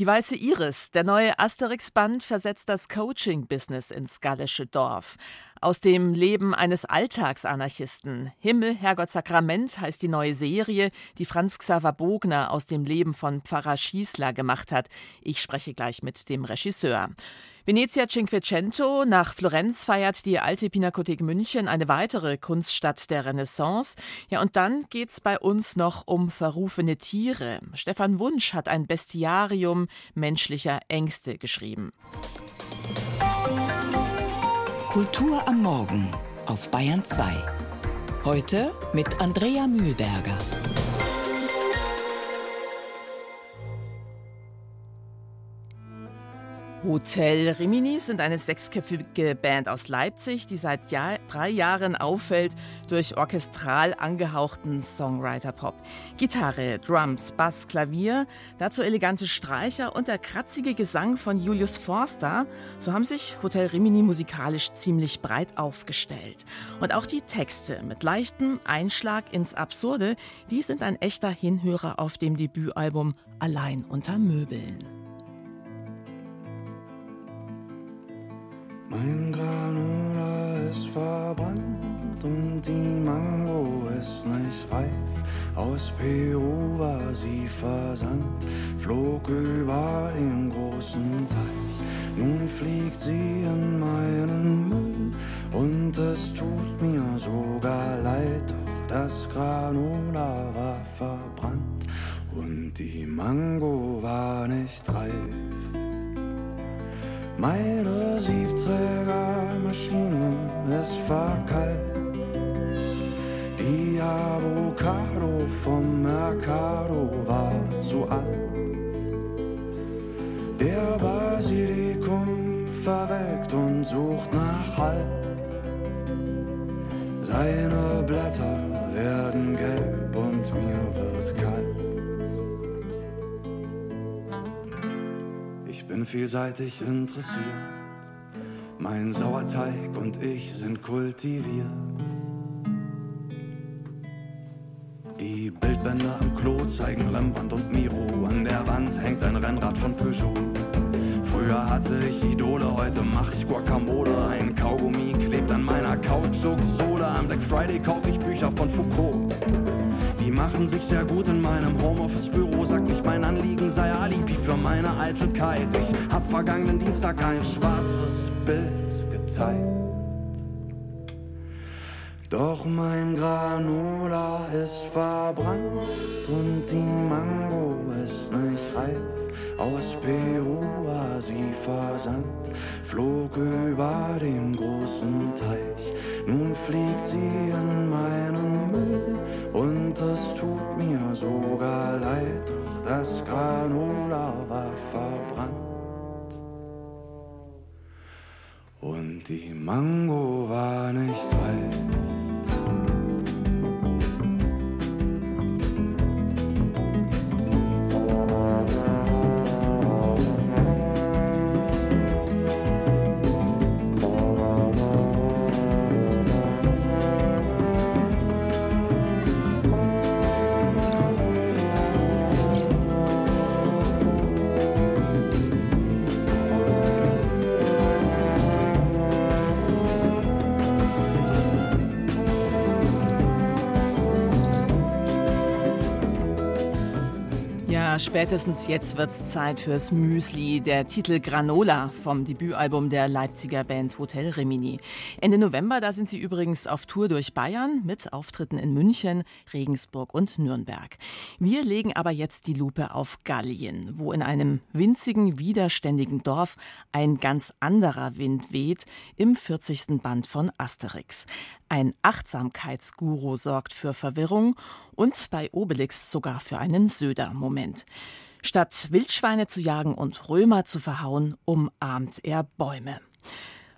Die Weiße Iris, der neue Asterix-Band, versetzt das Coaching-Business ins gallische Dorf. Aus dem Leben eines Alltagsanarchisten. Himmel, Herrgott Sakrament heißt die neue Serie, die Franz Xaver Bogner aus dem Leben von Pfarrer Schießler gemacht hat. Ich spreche gleich mit dem Regisseur. Venezia Cinquecento nach Florenz feiert die alte Pinakothek München eine weitere Kunststadt der Renaissance. Ja, und dann geht's bei uns noch um verrufene Tiere. Stefan Wunsch hat ein Bestiarium menschlicher Ängste geschrieben. Kultur am Morgen auf Bayern 2. Heute mit Andrea Mühlberger. Hotel Rimini sind eine sechsköpfige Band aus Leipzig, die seit Jahr, drei Jahren auffällt durch orchestral angehauchten Songwriter-Pop. Gitarre, Drums, Bass, Klavier, dazu elegante Streicher und der kratzige Gesang von Julius Forster. So haben sich Hotel Rimini musikalisch ziemlich breit aufgestellt. Und auch die Texte mit leichtem Einschlag ins Absurde, die sind ein echter Hinhörer auf dem Debütalbum Allein unter Möbeln. Mein Granola ist verbrannt und die Mango ist nicht reif. Aus Peru war sie versandt, flog über den großen Teich. Nun fliegt sie in meinen Müll und es tut mir sogar leid, doch das Granola war verbrannt und die Mango war nicht reif. Meine Siebträgermaschine ist verkalt. Die Avocado vom Mercado war zu alt. Der Basilikum verwelkt und sucht nach Halt. Seine Blätter werden gelb und mir wird kalt. Ich bin vielseitig interessiert. Mein Sauerteig und ich sind kultiviert. Die Bildbänder am Klo zeigen Rembrandt und Miro. An der Wand hängt ein Rennrad von Peugeot. Früher hatte ich Idole, heute mach ich Guacamole. Ein Kaugummi klebt an meiner Couch, Soda. Am Black Friday kaufe ich Bücher von Foucault. Machen sich sehr gut in meinem Homeoffice-Büro. Sagt nicht, mein Anliegen sei Alibi für meine Eitelkeit. Ich hab vergangenen Dienstag ein schwarzes Bild geteilt. Doch mein Granola ist verbrannt und die Mango ist nicht reif. Aus Peru sie versandt, flog über den großen Teich. Nun fliegt sie in meinen Müll und es tut mir sogar leid, doch das Granola war verbrannt. Und die Mango war nicht reif. Spätestens jetzt wird's Zeit fürs Müsli, der Titel Granola vom Debütalbum der Leipziger Band Hotel Remini. Ende November, da sind sie übrigens auf Tour durch Bayern mit Auftritten in München, Regensburg und Nürnberg. Wir legen aber jetzt die Lupe auf Gallien, wo in einem winzigen, widerständigen Dorf ein ganz anderer Wind weht, im 40. Band von Asterix. Ein Achtsamkeitsguru sorgt für Verwirrung und bei Obelix sogar für einen Söder-Moment. Statt Wildschweine zu jagen und Römer zu verhauen, umarmt er Bäume.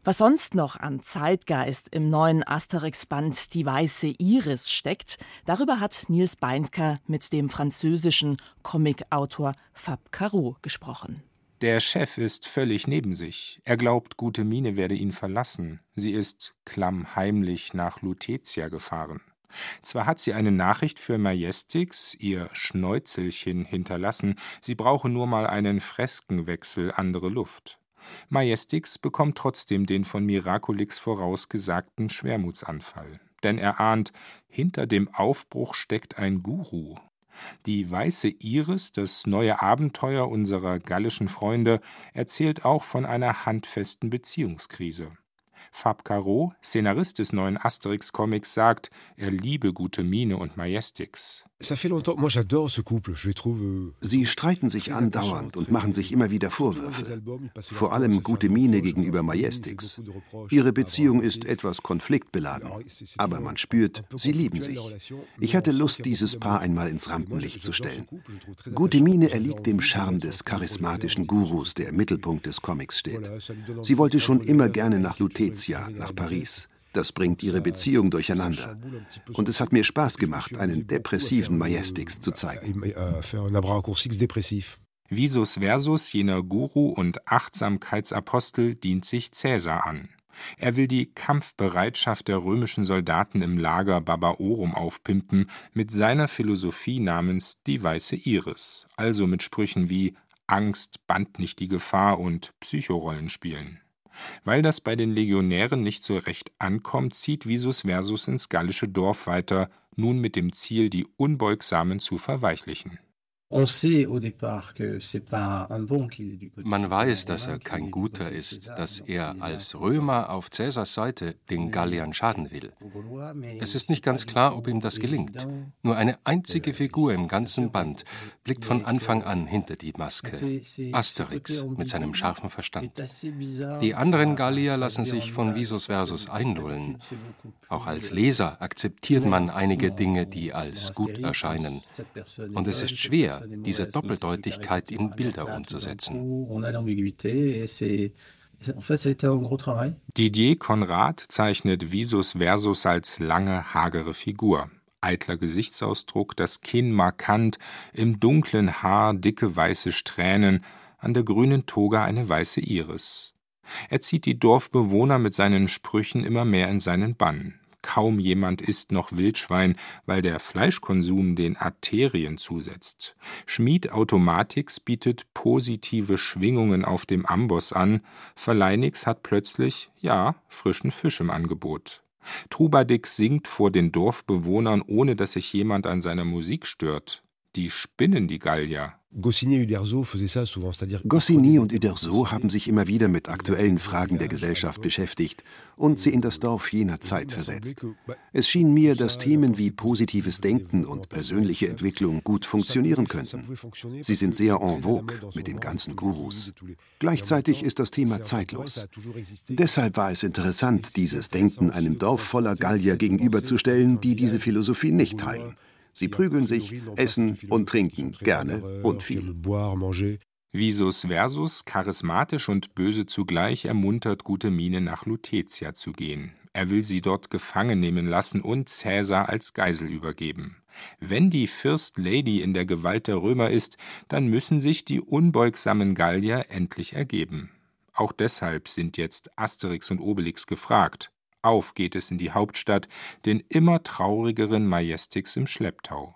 Was sonst noch an Zeitgeist im neuen Asterix-Band Die Weiße Iris steckt, darüber hat Nils Beindker mit dem französischen Comicautor Fab Caro gesprochen. Der Chef ist völlig neben sich. Er glaubt, gute Mine werde ihn verlassen. Sie ist klammheimlich nach Lutetia gefahren. Zwar hat sie eine Nachricht für Majestix, ihr Schnäuzelchen, hinterlassen, sie brauche nur mal einen Freskenwechsel, andere Luft. Majestix bekommt trotzdem den von Miraculix vorausgesagten Schwermutsanfall. Denn er ahnt, hinter dem Aufbruch steckt ein Guru. Die weiße Iris, das neue Abenteuer unserer gallischen Freunde, erzählt auch von einer handfesten Beziehungskrise. Fab Caro, Szenarist des neuen Asterix-Comics, sagt, er liebe gute Mine und Majestix. Euh, Sie streiten sich andauernd und machen sich immer wieder Vorwürfe. Vor allem gute Mine gegenüber Majestix. Ihre Beziehung ist etwas konfliktbeladen. Aber man spürt, sie lieben sich. Ich hatte Lust, dieses Paar einmal ins Rampenlicht zu stellen. Gute Mine erliegt dem Charme des charismatischen Gurus, der im Mittelpunkt des Comics steht. Sie wollte schon immer gerne nach Lutetia, nach Paris. Das bringt ihre Beziehung durcheinander. Und es hat mir Spaß gemacht, einen depressiven Majestix zu zeigen. Visus Versus, jener Guru und Achtsamkeitsapostel, dient sich Cäsar an. Er will die Kampfbereitschaft der römischen Soldaten im Lager Babaorum aufpimpen mit seiner Philosophie namens die weiße Iris, also mit Sprüchen wie Angst band nicht die Gefahr und Psychorollen spielen. Weil das bei den Legionären nicht so recht ankommt, zieht Visus Versus ins gallische Dorf weiter, nun mit dem Ziel, die Unbeugsamen zu verweichlichen Man weiß, dass er kein Guter ist, dass er als Römer auf Cäsars Seite den Galliern schaden will. Es ist nicht ganz klar, ob ihm das gelingt. Nur eine einzige Figur im ganzen Band blickt von Anfang an hinter die Maske. Asterix mit seinem scharfen Verstand. Die anderen Gallier lassen sich von Visus Versus einlullen. Auch als Leser akzeptiert man einige Dinge, die als gut erscheinen. Und es ist schwer, diese Doppeldeutigkeit in Bilder umzusetzen. Didier Conrad zeichnet Visus Versus als lange, hagere Figur. Eitler Gesichtsausdruck, das Kinn markant, im dunklen Haar dicke weiße Strähnen, an der grünen Toga eine weiße Iris. Er zieht die Dorfbewohner mit seinen Sprüchen immer mehr in seinen Bann. Kaum jemand isst noch Wildschwein, weil der Fleischkonsum den Arterien zusetzt. Schmied Automatix bietet positive Schwingungen auf dem Amboss an. Verleinix hat plötzlich, ja, frischen Fisch im Angebot. Trubadix singt vor den Dorfbewohnern, ohne dass sich jemand an seiner Musik stört. Die spinnen die Gallier. Goscinny und Uderzo haben sich immer wieder mit aktuellen Fragen der Gesellschaft beschäftigt und sie in das Dorf jener Zeit versetzt. Es schien mir, dass Themen wie positives Denken und persönliche Entwicklung gut funktionieren könnten. Sie sind sehr en vogue mit den ganzen Gurus. Gleichzeitig ist das Thema zeitlos. Deshalb war es interessant, dieses Denken einem Dorf voller Gallier gegenüberzustellen, die diese Philosophie nicht teilen. Sie prügeln sich, essen und trinken gerne und viel. Visus Versus, charismatisch und böse zugleich, ermuntert gute Mine nach Lutetia zu gehen. Er will sie dort gefangen nehmen lassen und Cäsar als Geisel übergeben. Wenn die First Lady in der Gewalt der Römer ist, dann müssen sich die unbeugsamen Gallier endlich ergeben. Auch deshalb sind jetzt Asterix und Obelix gefragt. Auf geht es in die Hauptstadt, den immer traurigeren Majestix im Schlepptau.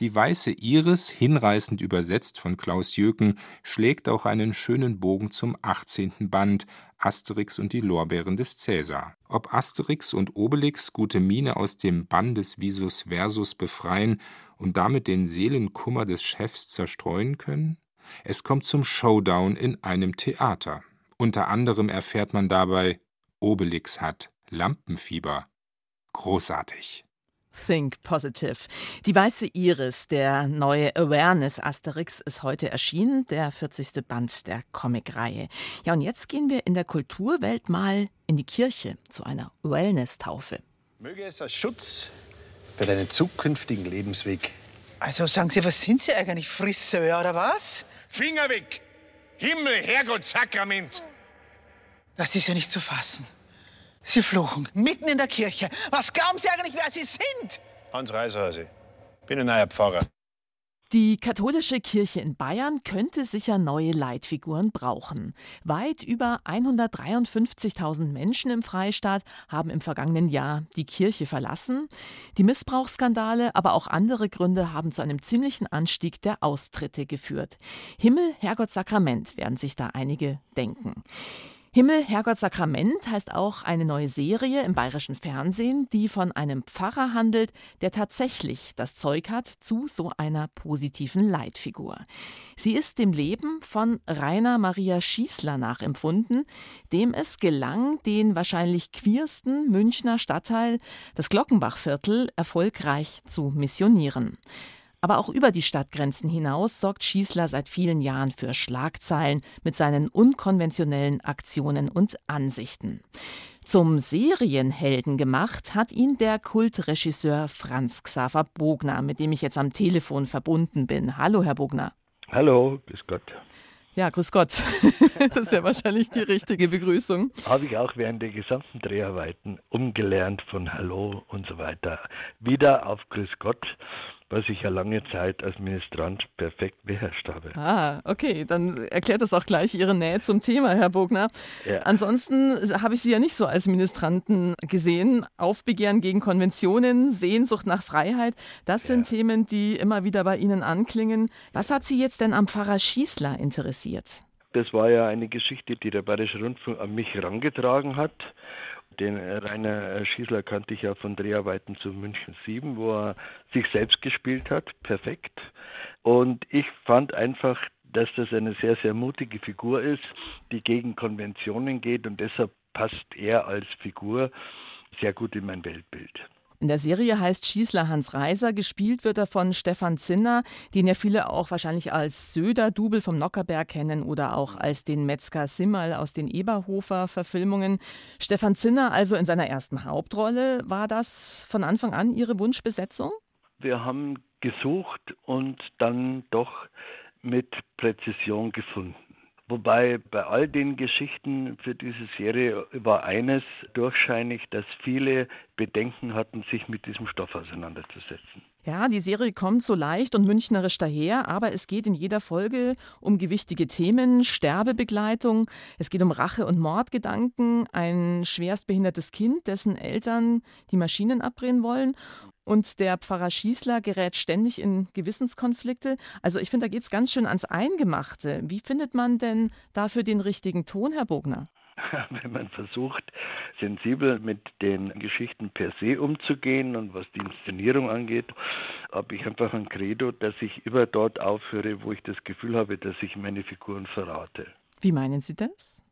Die weiße Iris, hinreißend übersetzt von Klaus Jöken, schlägt auch einen schönen Bogen zum 18. Band Asterix und die Lorbeeren des Cäsar. Ob Asterix und Obelix gute Miene aus dem Bann des Visus Versus befreien und damit den Seelenkummer des Chefs zerstreuen können? Es kommt zum Showdown in einem Theater. Unter anderem erfährt man dabei, Obelix hat Lampenfieber. Großartig. Think Positive. Die weiße Iris, der neue Awareness Asterix, ist heute erschienen, der 40. Band der Comicreihe. Ja, und jetzt gehen wir in der Kulturwelt mal in die Kirche zu einer Wellness-Taufe. Möge es als Schutz für deinen zukünftigen Lebensweg. Also sagen Sie, was sind Sie eigentlich, Friseur oder was? Finger weg! Himmel, Herrgott, Sakrament! Das ist ja nicht zu fassen. Sie fluchen mitten in der Kirche. Was glauben Sie eigentlich, wer Sie sind? Hans Reishause. Bin ein neuer Pfarrer. Die katholische Kirche in Bayern könnte sicher neue Leitfiguren brauchen. Weit über 153.000 Menschen im Freistaat haben im vergangenen Jahr die Kirche verlassen. Die Missbrauchsskandale, aber auch andere Gründe haben zu einem ziemlichen Anstieg der Austritte geführt. Himmel, Herrgott, Sakrament werden sich da einige denken. Himmel, Herrgott, Sakrament heißt auch eine neue Serie im bayerischen Fernsehen, die von einem Pfarrer handelt, der tatsächlich das Zeug hat zu so einer positiven Leitfigur. Sie ist dem Leben von Rainer Maria Schießler nachempfunden, dem es gelang, den wahrscheinlich queersten Münchner Stadtteil, das Glockenbachviertel, erfolgreich zu missionieren. Aber auch über die Stadtgrenzen hinaus sorgt Schießler seit vielen Jahren für Schlagzeilen mit seinen unkonventionellen Aktionen und Ansichten. Zum Serienhelden gemacht hat ihn der Kultregisseur Franz Xaver Bogner, mit dem ich jetzt am Telefon verbunden bin. Hallo, Herr Bogner. Hallo, grüß Gott. Ja, grüß Gott. Das wäre wahrscheinlich die richtige Begrüßung. Habe ich auch während der gesamten Dreharbeiten umgelernt von Hallo und so weiter. Wieder auf Grüß Gott was ich ja lange Zeit als Ministrant perfekt beherrscht habe. Ah, okay, dann erklärt das auch gleich Ihre Nähe zum Thema, Herr Bogner. Ja. Ansonsten habe ich Sie ja nicht so als Ministranten gesehen. Aufbegehren gegen Konventionen, Sehnsucht nach Freiheit, das sind ja. Themen, die immer wieder bei Ihnen anklingen. Was hat Sie jetzt denn am Pfarrer Schießler interessiert? Das war ja eine Geschichte, die der Bayerische Rundfunk an mich herangetragen hat. Den Rainer Schießler kannte ich ja von Dreharbeiten zu München 7, wo er sich selbst gespielt hat, perfekt. Und ich fand einfach, dass das eine sehr, sehr mutige Figur ist, die gegen Konventionen geht und deshalb passt er als Figur sehr gut in mein Weltbild. In der Serie heißt Schießler Hans Reiser. Gespielt wird er von Stefan Zinner, den ja viele auch wahrscheinlich als Söder-Double vom Nockerberg kennen oder auch als den Metzger Simmerl aus den Eberhofer-Verfilmungen. Stefan Zinner also in seiner ersten Hauptrolle. War das von Anfang an Ihre Wunschbesetzung? Wir haben gesucht und dann doch mit Präzision gefunden. Wobei bei all den Geschichten für diese Serie war eines durchscheinig, dass viele Bedenken hatten, sich mit diesem Stoff auseinanderzusetzen. Ja, die Serie kommt so leicht und münchnerisch daher, aber es geht in jeder Folge um gewichtige Themen, Sterbebegleitung, es geht um Rache und Mordgedanken, ein schwerstbehindertes Kind, dessen Eltern die Maschinen abdrehen wollen und der Pfarrer Schießler gerät ständig in Gewissenskonflikte. Also ich finde, da geht es ganz schön ans Eingemachte. Wie findet man denn dafür den richtigen Ton, Herr Bogner? Wenn man versucht, sensibel mit den Geschichten per se umzugehen und was die Inszenierung angeht, habe ich einfach ein Credo, dass ich immer dort aufhöre, wo ich das Gefühl habe, dass ich meine Figuren verrate. Wie meinen Sie das?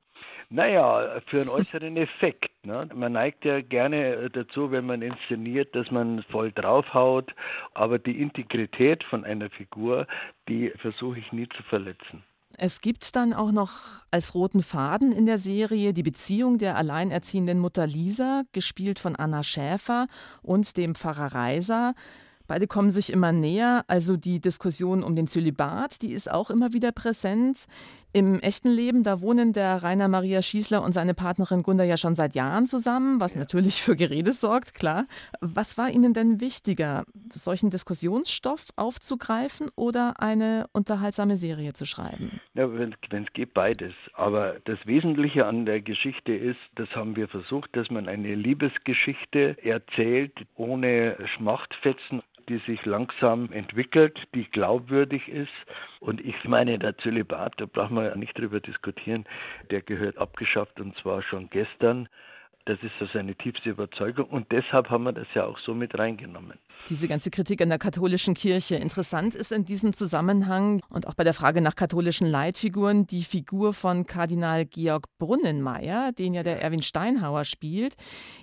Naja, für einen äußeren Effekt. Ne? Man neigt ja gerne dazu, wenn man inszeniert, dass man voll draufhaut, aber die Integrität von einer Figur, die versuche ich nie zu verletzen. Es gibt dann auch noch als roten Faden in der Serie die Beziehung der alleinerziehenden Mutter Lisa, gespielt von Anna Schäfer, und dem Pfarrer Reiser. Beide kommen sich immer näher. Also die Diskussion um den Zölibat, die ist auch immer wieder präsent. Im echten Leben, da wohnen der Rainer Maria Schießler und seine Partnerin Gunda ja schon seit Jahren zusammen, was ja. natürlich für Gerede sorgt, klar. Was war Ihnen denn wichtiger, solchen Diskussionsstoff aufzugreifen oder eine unterhaltsame Serie zu schreiben? Ja, wenn es geht, beides. Aber das Wesentliche an der Geschichte ist, das haben wir versucht, dass man eine Liebesgeschichte erzählt, ohne Schmachtfetzen die sich langsam entwickelt, die glaubwürdig ist. Und ich meine, der Zölibat, da brauchen wir ja nicht drüber diskutieren, der gehört abgeschafft und zwar schon gestern. Das ist also eine tiefste Überzeugung und deshalb haben wir das ja auch so mit reingenommen. Diese ganze Kritik an der katholischen Kirche. Interessant ist in diesem Zusammenhang und auch bei der Frage nach katholischen Leitfiguren die Figur von Kardinal Georg Brunnenmeier, den ja der Erwin Steinhauer spielt.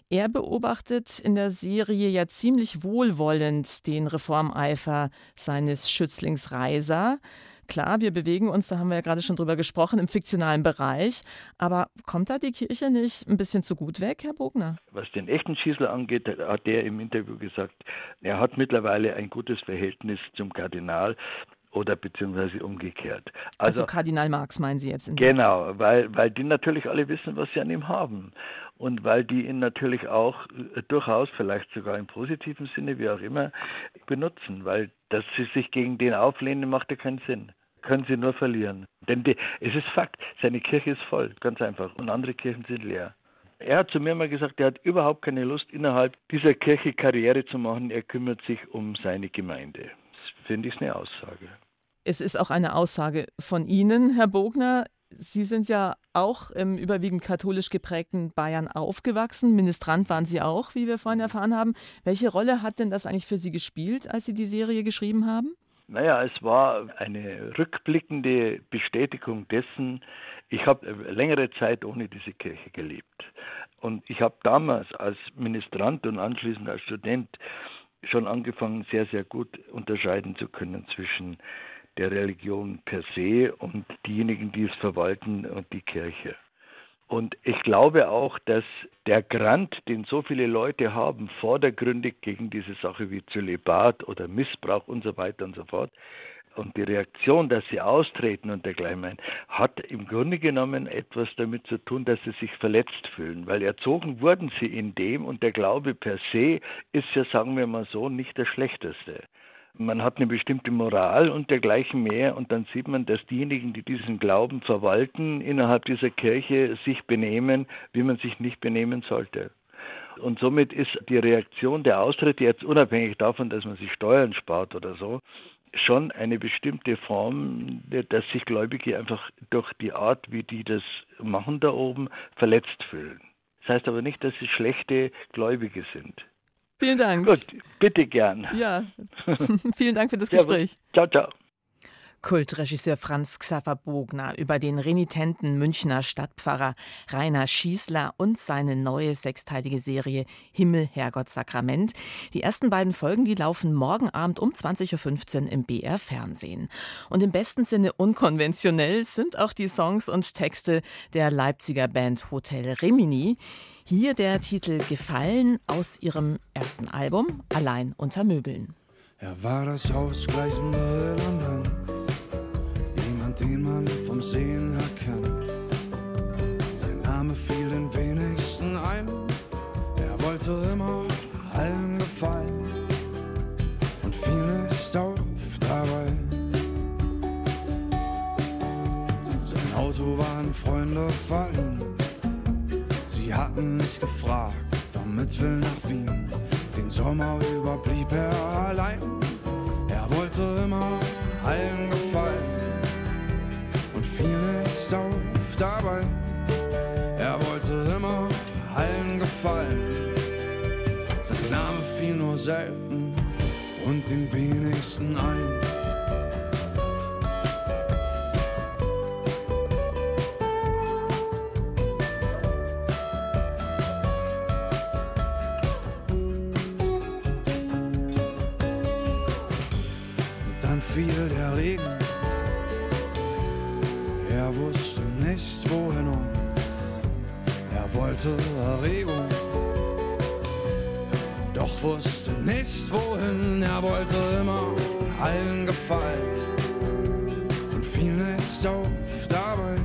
Er beobachtet in der Serie ja ziemlich wohlwollend den Reformeifer seines Schützlings Reiser. Klar, wir bewegen uns, da haben wir ja gerade schon drüber gesprochen, im fiktionalen Bereich. Aber kommt da die Kirche nicht ein bisschen zu gut weg, Herr Bogner? Was den echten Schießler angeht, hat er im Interview gesagt, er hat mittlerweile ein gutes Verhältnis zum Kardinal oder beziehungsweise umgekehrt. Also, also, Kardinal Marx meinen Sie jetzt? genau, weil, weil die natürlich alle wissen, was sie an ihm haben. Und weil die ihn natürlich auch äh, durchaus, vielleicht sogar im positiven Sinne, wie auch immer, benutzen, weil Dass sie sich gegen den auflehnen, macht ja keinen Sinn. Können sie nur verlieren. Denn die, es ist Fakt, seine Kirche ist voll, ganz einfach. Und andere Kirchen sind leer. Er hat zu mir mal gesagt, er hat überhaupt keine Lust, innerhalb dieser Kirche Karriere zu machen. Er kümmert sich um seine Gemeinde. Das finde ich eine Aussage. Es ist auch eine Aussage von Ihnen, Herr Bogner. Sie sind ja auch im überwiegend katholisch geprägten Bayern aufgewachsen. Ministrant waren Sie auch, wie wir vorhin erfahren haben. Welche Rolle hat denn das eigentlich für Sie gespielt, als Sie die Serie geschrieben haben? Naja, es war eine rückblickende Bestätigung dessen, ich habe längere Zeit ohne diese Kirche gelebt. Und ich habe damals als Ministrant und anschließend als Student schon angefangen, sehr, sehr gut unterscheiden zu können zwischen der Religion per se und diejenigen, die es verwalten und die Kirche. Und ich glaube auch, dass der Grant, den so viele Leute haben, vordergründig gegen diese Sache wie Zölibat oder Missbrauch und so weiter und so fort, und die Reaktion, dass sie austreten und dergleichen, hat im Grunde genommen etwas damit zu tun, dass sie sich verletzt fühlen, weil erzogen wurden sie in dem und der Glaube per se ist ja, sagen wir mal so, nicht der schlechteste man hat eine bestimmte Moral und dergleichen mehr und dann sieht man, dass diejenigen, die diesen Glauben verwalten, innerhalb dieser Kirche sich benehmen, wie man sich nicht benehmen sollte. Und somit ist die Reaktion der Austritte jetzt unabhängig davon, dass man sich Steuern spart oder so, schon eine bestimmte Form, dass sich Gläubige einfach durch die Art, wie die das machen da oben, verletzt fühlen. Das heißt aber nicht, dass sie schlechte Gläubige sind. Vielen Dank. Gut, bitte gern. Ja, vielen Dank für das Gespräch. Ciao, ciao. Kultregisseur Franz Xaver Bogner über den renitenten Münchner Stadtpfarrer Rainer Schießler und seine neue sechsteilige Serie Himmel, Herrgott, Sakrament. Die ersten beiden Folgen, die laufen morgen Abend um 20.15 Uhr im BR Fernsehen. Und im besten Sinne unkonventionell sind auch die Songs und Texte der Leipziger Band Hotel Remini. Hier der Titel Gefallen aus ihrem ersten Album Allein unter Möbeln. Er war das ausgleichende Element, jemand, den man vom Sehen erkennt. Sein Name fiel den wenigsten ein, er wollte immer allen gefallen und fiel nicht auf dabei. Sein Auto waren Freunde verliehen Sie hatten nicht gefragt, damit will nach Wien. Den Sommer über blieb er allein. Er wollte immer allen gefallen dabei. Er wollte immer allen gefallen. Sein Name fiel nur selten und den wenigsten ein. fiel der Regen. Er wollte Erregung. Doch wusste nicht wohin, er wollte immer allen gefallen und fiel nicht auf dabei.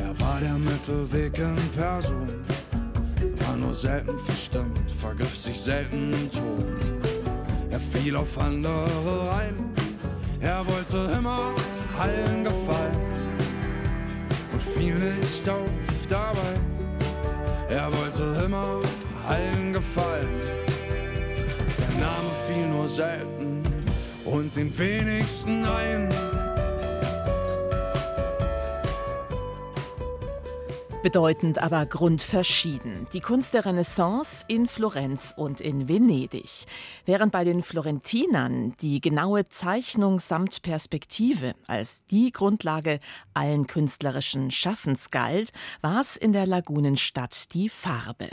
Er war der Mittelweg in Person, war nur selten verstimmt, vergriff sich selten im Ton. Er fiel auf andere rein. Er wollte immer allen gefallen fiel nicht auf dabei. Er wollte immer allen gefallen. Sein Name fiel nur selten und den wenigsten ein. Bedeutend, aber grundverschieden. Die Kunst der Renaissance in Florenz und in Venedig. Während bei den Florentinern die genaue Zeichnung samt Perspektive als die Grundlage allen künstlerischen Schaffens galt, war es in der Lagunenstadt die Farbe.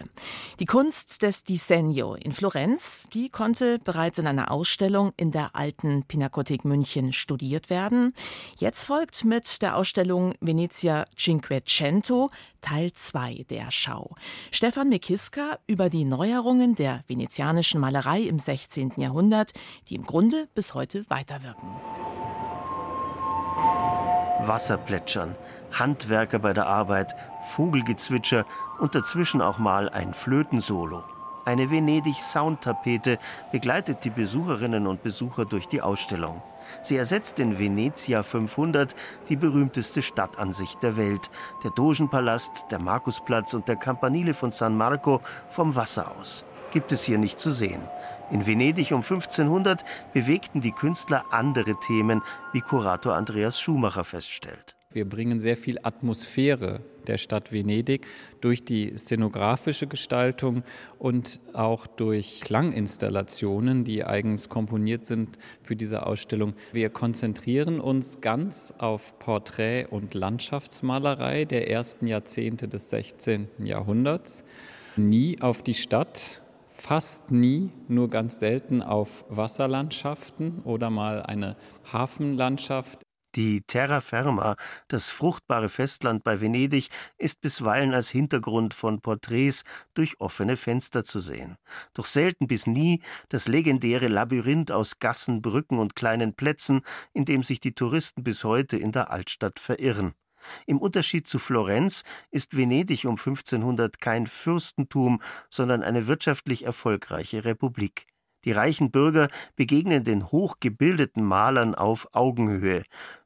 Die Kunst des Disegno in Florenz, die konnte bereits in einer Ausstellung in der alten Pinakothek München studiert werden. Jetzt folgt mit der Ausstellung Venezia Cinquecento Teil 2 der Schau. Stefan Mekiska über die Neuerungen der venezianischen Malerei im 16. Jahrhundert, die im Grunde bis heute weiterwirken. Wasserplätschern, Handwerker bei der Arbeit, Vogelgezwitscher und dazwischen auch mal ein Flötensolo. Eine Venedig-Soundtapete begleitet die Besucherinnen und Besucher durch die Ausstellung. Sie ersetzt in Venezia 500 die berühmteste Stadtansicht der Welt, der Dogenpalast, der Markusplatz und der Campanile von San Marco vom Wasser aus. Gibt es hier nicht zu sehen. In Venedig um 1500 bewegten die Künstler andere Themen, wie Kurator Andreas Schumacher feststellt. Wir bringen sehr viel Atmosphäre der Stadt Venedig durch die szenografische Gestaltung und auch durch Klanginstallationen, die eigens komponiert sind für diese Ausstellung. Wir konzentrieren uns ganz auf Porträt- und Landschaftsmalerei der ersten Jahrzehnte des 16. Jahrhunderts, nie auf die Stadt, fast nie, nur ganz selten auf Wasserlandschaften oder mal eine Hafenlandschaft. Die Terra Firma, das fruchtbare Festland bei Venedig, ist bisweilen als Hintergrund von Porträts durch offene Fenster zu sehen. Doch selten bis nie das legendäre Labyrinth aus Gassen, Brücken und kleinen Plätzen, in dem sich die Touristen bis heute in der Altstadt verirren. Im Unterschied zu Florenz ist Venedig um 1500 kein Fürstentum, sondern eine wirtschaftlich erfolgreiche Republik. Die reichen Bürger begegnen den hochgebildeten Malern auf Augenhöhe.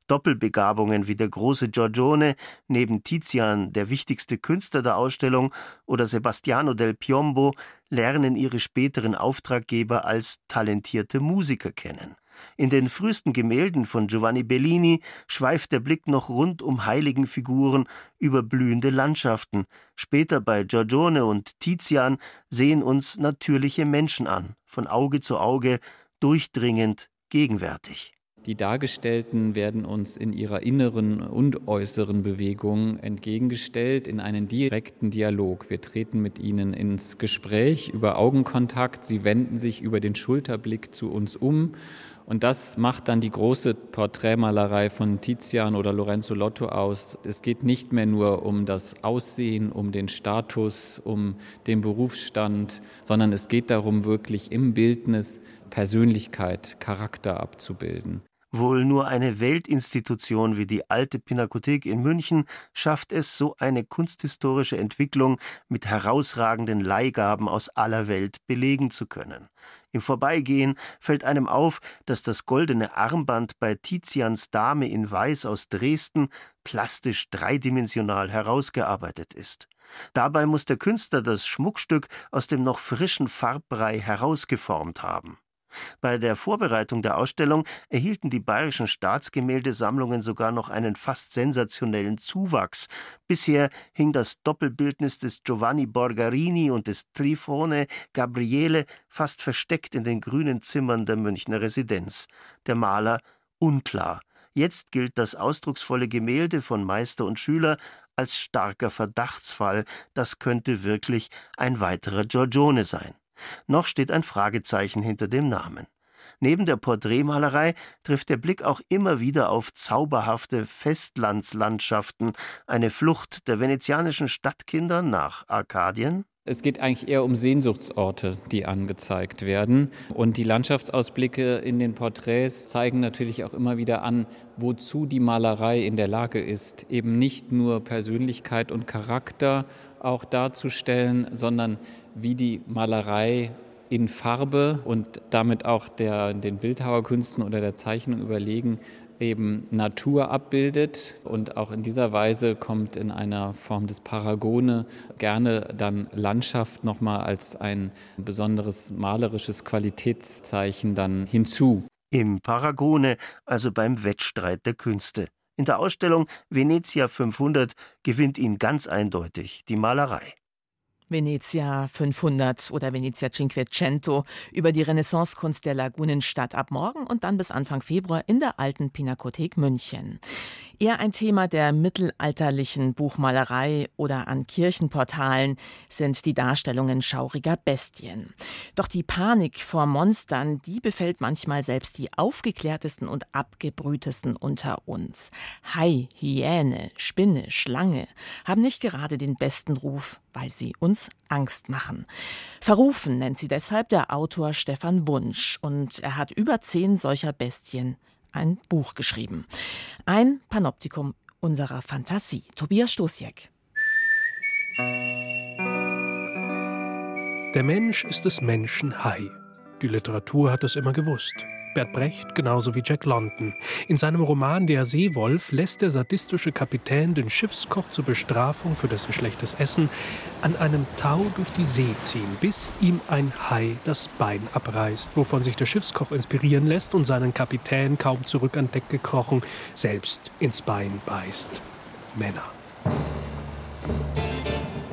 Doppelbegabungen wie der große Giorgione, neben Tizian der wichtigste Künstler der Ausstellung, oder Sebastiano del Piombo lernen ihre späteren Auftraggeber als talentierte Musiker kennen. In den frühesten Gemälden von Giovanni Bellini schweift der Blick noch rund um heiligen Figuren über blühende Landschaften. Später bei Giorgione und Tizian sehen uns natürliche Menschen an, von Auge zu Auge, durchdringend, gegenwärtig. Die Dargestellten werden uns in ihrer inneren und äußeren Bewegung entgegengestellt in einen direkten Dialog. Wir treten mit ihnen ins Gespräch über Augenkontakt, sie wenden sich über den Schulterblick zu uns um und das macht dann die große Porträtmalerei von Tizian oder Lorenzo Lotto aus. Es geht nicht mehr nur um das Aussehen, um den Status, um den Berufsstand, sondern es geht darum, wirklich im Bildnis Persönlichkeit, Charakter abzubilden. Wohl nur eine Weltinstitution wie die Alte Pinakothek in München schafft es, so eine kunsthistorische Entwicklung mit herausragenden Leihgaben aus aller Welt belegen zu können. Im Vorbeigehen fällt einem auf, dass das goldene Armband bei Tizians Dame in Weiß aus Dresden plastisch dreidimensional herausgearbeitet ist. Dabei muss der Künstler das Schmuckstück aus dem noch frischen Farbbrei herausgeformt haben. Bei der Vorbereitung der Ausstellung erhielten die bayerischen Staatsgemäldesammlungen sogar noch einen fast sensationellen Zuwachs. Bisher hing das Doppelbildnis des Giovanni Borgarini und des Trifone Gabriele fast versteckt in den grünen Zimmern der Münchner Residenz. Der Maler unklar. Jetzt gilt das ausdrucksvolle Gemälde von Meister und Schüler als starker Verdachtsfall. Das könnte wirklich ein weiterer Giorgione sein. Noch steht ein Fragezeichen hinter dem Namen. Neben der Porträtmalerei trifft der Blick auch immer wieder auf zauberhafte Festlandslandschaften, eine Flucht der venezianischen Stadtkinder nach Arkadien. Es geht eigentlich eher um Sehnsuchtsorte, die angezeigt werden. Und die Landschaftsausblicke in den Porträts zeigen natürlich auch immer wieder an, wozu die Malerei in der Lage ist, eben nicht nur Persönlichkeit und Charakter auch darzustellen, sondern wie die Malerei in Farbe und damit auch der, den Bildhauerkünsten oder der Zeichnung überlegen, eben Natur abbildet und auch in dieser Weise kommt in einer Form des Paragone gerne dann Landschaft nochmal als ein besonderes malerisches Qualitätszeichen dann hinzu. Im Paragone, also beim Wettstreit der Künste. In der Ausstellung Venezia 500 gewinnt ihn ganz eindeutig die Malerei. Venezia 500 oder Venezia Cinquecento über die Renaissancekunst der Lagunenstadt ab morgen und dann bis Anfang Februar in der alten Pinakothek München. Eher ein Thema der mittelalterlichen Buchmalerei oder an Kirchenportalen sind die Darstellungen schauriger Bestien. Doch die Panik vor Monstern, die befällt manchmal selbst die aufgeklärtesten und abgebrühtesten unter uns. Hai, Hyäne, Spinne, Schlange haben nicht gerade den besten Ruf, weil sie uns Angst machen. Verrufen nennt sie deshalb der Autor Stefan Wunsch und er hat über zehn solcher Bestien ein Buch geschrieben. Ein Panoptikum unserer Fantasie. Tobias Stosiek. Der Mensch ist des Menschen Hai. Die Literatur hat es immer gewusst. Bert Brecht genauso wie Jack London. In seinem Roman Der Seewolf lässt der sadistische Kapitän den Schiffskoch zur Bestrafung für dessen schlechtes Essen an einem Tau durch die See ziehen, bis ihm ein Hai das Bein abreißt, wovon sich der Schiffskoch inspirieren lässt und seinen Kapitän, kaum zurück an Deck gekrochen, selbst ins Bein beißt. Männer.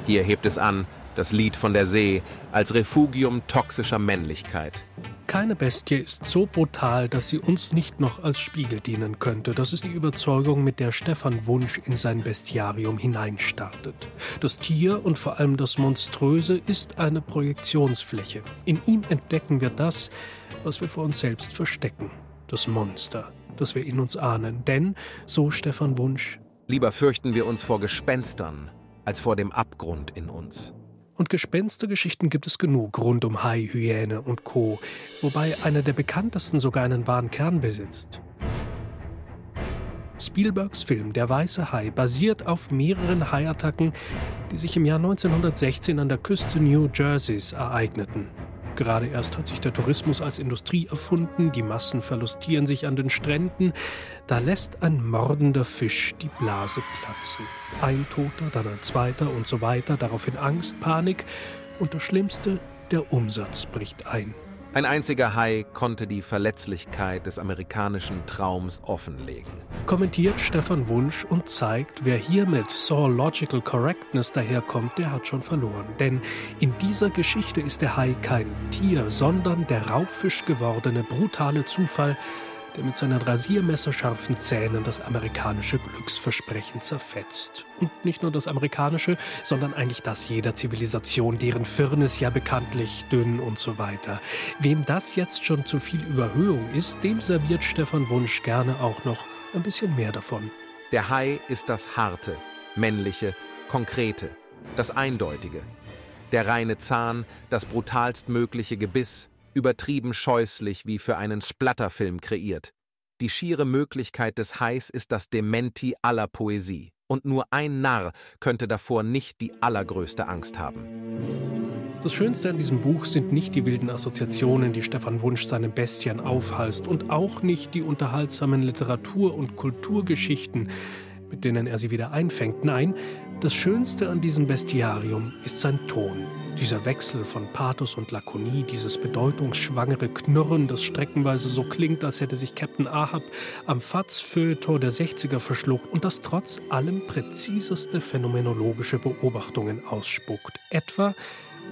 Hier hebt es an, das Lied von der See, als Refugium toxischer Männlichkeit. Keine Bestie ist so brutal, dass sie uns nicht noch als Spiegel dienen könnte. Das ist die Überzeugung, mit der Stefan Wunsch in sein Bestiarium hineinstartet. Das Tier und vor allem das Monströse ist eine Projektionsfläche. In ihm entdecken wir das, was wir vor uns selbst verstecken. Das Monster, das wir in uns ahnen. Denn, so Stefan Wunsch, Lieber fürchten wir uns vor Gespenstern als vor dem Abgrund in uns. Und Gespenstergeschichten gibt es genug rund um Hai, Hyäne und Co., wobei einer der bekanntesten sogar einen wahren Kern besitzt. Spielbergs Film Der weiße Hai basiert auf mehreren Haiattacken, die sich im Jahr 1916 an der Küste New Jerseys ereigneten. Gerade erst hat sich der Tourismus als Industrie erfunden, die Massen verlustieren sich an den Stränden. Da lässt ein mordender Fisch die Blase platzen. Ein Toter, dann ein zweiter und so weiter, daraufhin Angst, Panik und das Schlimmste, der Umsatz bricht ein. Ein einziger Hai konnte die Verletzlichkeit des amerikanischen Traums offenlegen. Kommentiert Stefan Wunsch und zeigt, wer hier mit Zoological Correctness daherkommt, der hat schon verloren. Denn in dieser Geschichte ist der Hai kein Tier, sondern der Raubfisch gewordene brutale Zufall, der mit seinen rasiermesserscharfen Zähnen das amerikanische Glücksversprechen zerfetzt. Und nicht nur das amerikanische, sondern eigentlich das jeder Zivilisation, deren Firnis ja bekanntlich dünn und so weiter. Wem das jetzt schon zu viel Überhöhung ist, dem serviert Stefan Wunsch gerne auch noch ein bisschen mehr davon. Der Hai ist das Harte, Männliche, Konkrete, das Eindeutige. Der reine Zahn, das brutalstmögliche Gebiss, übertrieben scheußlich wie für einen Splatterfilm kreiert. Die schiere Möglichkeit des Hais ist das Dementi aller Poesie. Und nur ein Narr könnte davor nicht die allergrößte Angst haben. Das Schönste an diesem Buch sind nicht die wilden Assoziationen, die Stefan Wunsch seinen Bestien aufhalst, und auch nicht die unterhaltsamen Literatur- und Kulturgeschichten, mit denen er sie wieder einfängt. Nein, das Schönste an diesem Bestiarium ist sein Ton. Dieser Wechsel von Pathos und Lakonie, dieses bedeutungsschwangere Knurren, das streckenweise so klingt, als hätte sich Captain Ahab am Fatz-Feuilleton der 60er verschluckt und das trotz allem präziseste phänomenologische Beobachtungen ausspuckt. Etwa,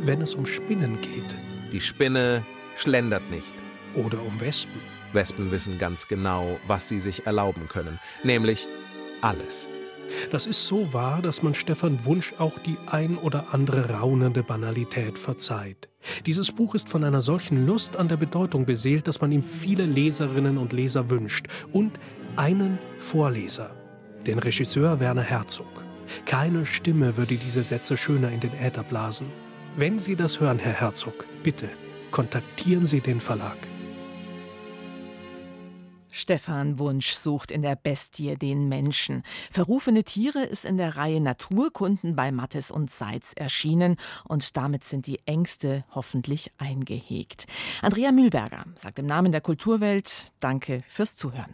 wenn es um Spinnen geht. Die Spinne schlendert nicht. Oder um Wespen. Wespen wissen ganz genau, was sie sich erlauben können, nämlich alles. Das ist so wahr, dass man Stefan Wunsch auch die ein oder andere raunende Banalität verzeiht. Dieses Buch ist von einer solchen Lust an der Bedeutung beseelt, dass man ihm viele Leserinnen und Leser wünscht und einen Vorleser, den Regisseur Werner Herzog. Keine Stimme würde diese Sätze schöner in den Äther blasen. Wenn Sie das hören, Herr Herzog, bitte kontaktieren Sie den Verlag. Stefan Wunsch sucht in der Bestie den Menschen. Verrufene Tiere ist in der Reihe Naturkunden bei Mattes und Seitz erschienen und damit sind die Ängste hoffentlich eingehegt. Andrea Mühlberger sagt im Namen der Kulturwelt Danke fürs Zuhören.